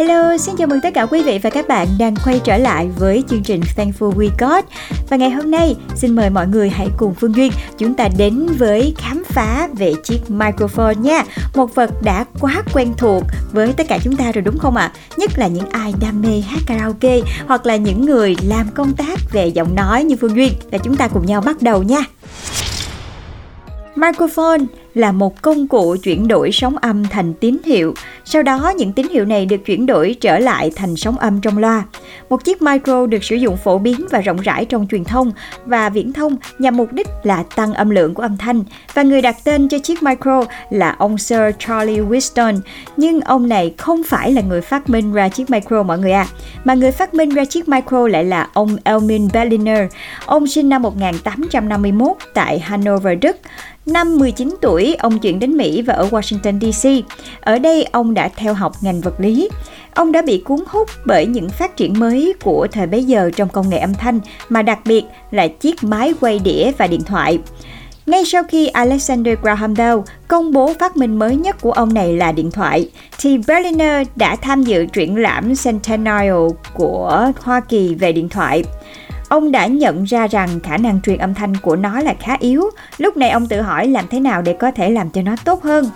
Hello, xin chào mừng tất cả quý vị và các bạn đang quay trở lại với chương trình Thankful We Got Và ngày hôm nay, xin mời mọi người hãy cùng Phương Duyên chúng ta đến với khám phá về chiếc microphone nha Một vật đã quá quen thuộc với tất cả chúng ta rồi đúng không ạ? À? Nhất là những ai đam mê hát karaoke hoặc là những người làm công tác về giọng nói như Phương Duyên Và chúng ta cùng nhau bắt đầu nha Microphone là một công cụ chuyển đổi sóng âm thành tín hiệu. Sau đó những tín hiệu này được chuyển đổi trở lại thành sóng âm trong loa. Một chiếc micro được sử dụng phổ biến và rộng rãi trong truyền thông và viễn thông nhằm mục đích là tăng âm lượng của âm thanh. Và người đặt tên cho chiếc micro là ông Sir Charlie Winston. Nhưng ông này không phải là người phát minh ra chiếc micro mọi người à. Mà người phát minh ra chiếc micro lại là ông Elmin Berliner. Ông sinh năm 1851 tại Hanover, Đức. Năm 19 tuổi, ông chuyển đến Mỹ và ở Washington DC. Ở đây, ông đã theo học ngành vật lý. Ông đã bị cuốn hút bởi những phát triển mới của thời bấy giờ trong công nghệ âm thanh, mà đặc biệt là chiếc máy quay đĩa và điện thoại. Ngay sau khi Alexander Graham Bell công bố phát minh mới nhất của ông này là điện thoại, thì Berliner đã tham dự triển lãm Centennial của Hoa Kỳ về điện thoại. Ông đã nhận ra rằng khả năng truyền âm thanh của nó là khá yếu. Lúc này ông tự hỏi làm thế nào để có thể làm cho nó tốt hơn.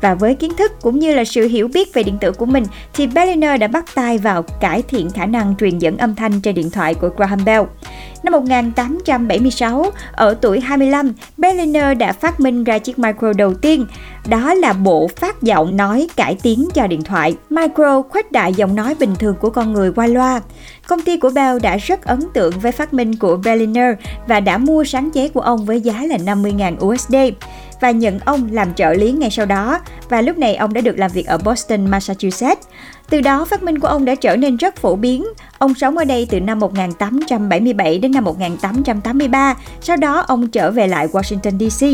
Và với kiến thức cũng như là sự hiểu biết về điện tử của mình, thì Berliner đã bắt tay vào cải thiện khả năng truyền dẫn âm thanh trên điện thoại của Graham Bell. Năm 1876, ở tuổi 25, Berliner đã phát minh ra chiếc micro đầu tiên. Đó là bộ phát giọng nói cải tiến cho điện thoại. Micro khuếch đại giọng nói bình thường của con người qua loa. Công ty của Bell đã rất ấn tượng với phát minh của Berliner và đã mua sáng chế của ông với giá là 50.000 USD và nhận ông làm trợ lý ngay sau đó và lúc này ông đã được làm việc ở Boston, Massachusetts. Từ đó phát minh của ông đã trở nên rất phổ biến. Ông sống ở đây từ năm 1877 đến năm 1883, sau đó ông trở về lại Washington DC.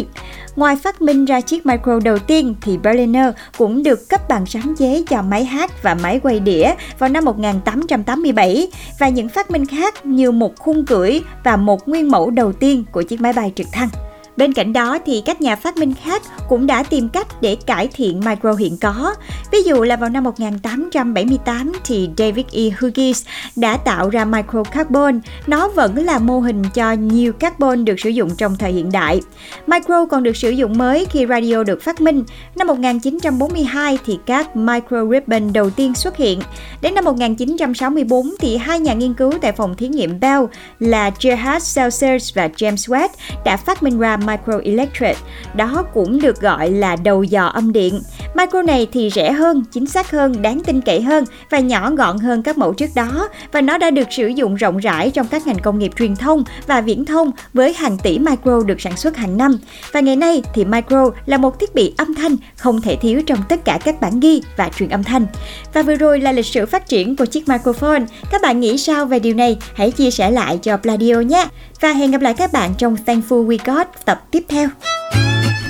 Ngoài phát minh ra chiếc micro đầu tiên thì Berliner cũng được cấp bằng sáng chế cho máy hát và máy quay đĩa vào năm 1887 và những phát minh khác như một khung cưỡi và một nguyên mẫu đầu tiên của chiếc máy bay trực thăng. Bên cạnh đó thì các nhà phát minh khác cũng đã tìm cách để cải thiện micro hiện có. Ví dụ là vào năm 1878 thì David E. Hughes đã tạo ra micro carbon. Nó vẫn là mô hình cho nhiều carbon được sử dụng trong thời hiện đại. Micro còn được sử dụng mới khi radio được phát minh. Năm 1942 thì các micro ribbon đầu tiên xuất hiện. Đến năm 1964 thì hai nhà nghiên cứu tại phòng thí nghiệm Bell là Gerhard Celsius và James Watt đã phát minh ra microelectric. Đó cũng được gọi là đầu dò âm điện. Micro này thì rẻ hơn, chính xác hơn, đáng tin cậy hơn và nhỏ gọn hơn các mẫu trước đó và nó đã được sử dụng rộng rãi trong các ngành công nghiệp truyền thông và viễn thông với hàng tỷ micro được sản xuất hàng năm. Và ngày nay thì micro là một thiết bị âm thanh không thể thiếu trong tất cả các bản ghi và truyền âm thanh. Và vừa rồi là lịch sử phát triển của chiếc microphone. Các bạn nghĩ sao về điều này? Hãy chia sẻ lại cho Pladio nhé. Và hẹn gặp lại các bạn trong Thankful We Got tập tiếp theo.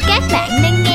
Các bạn đang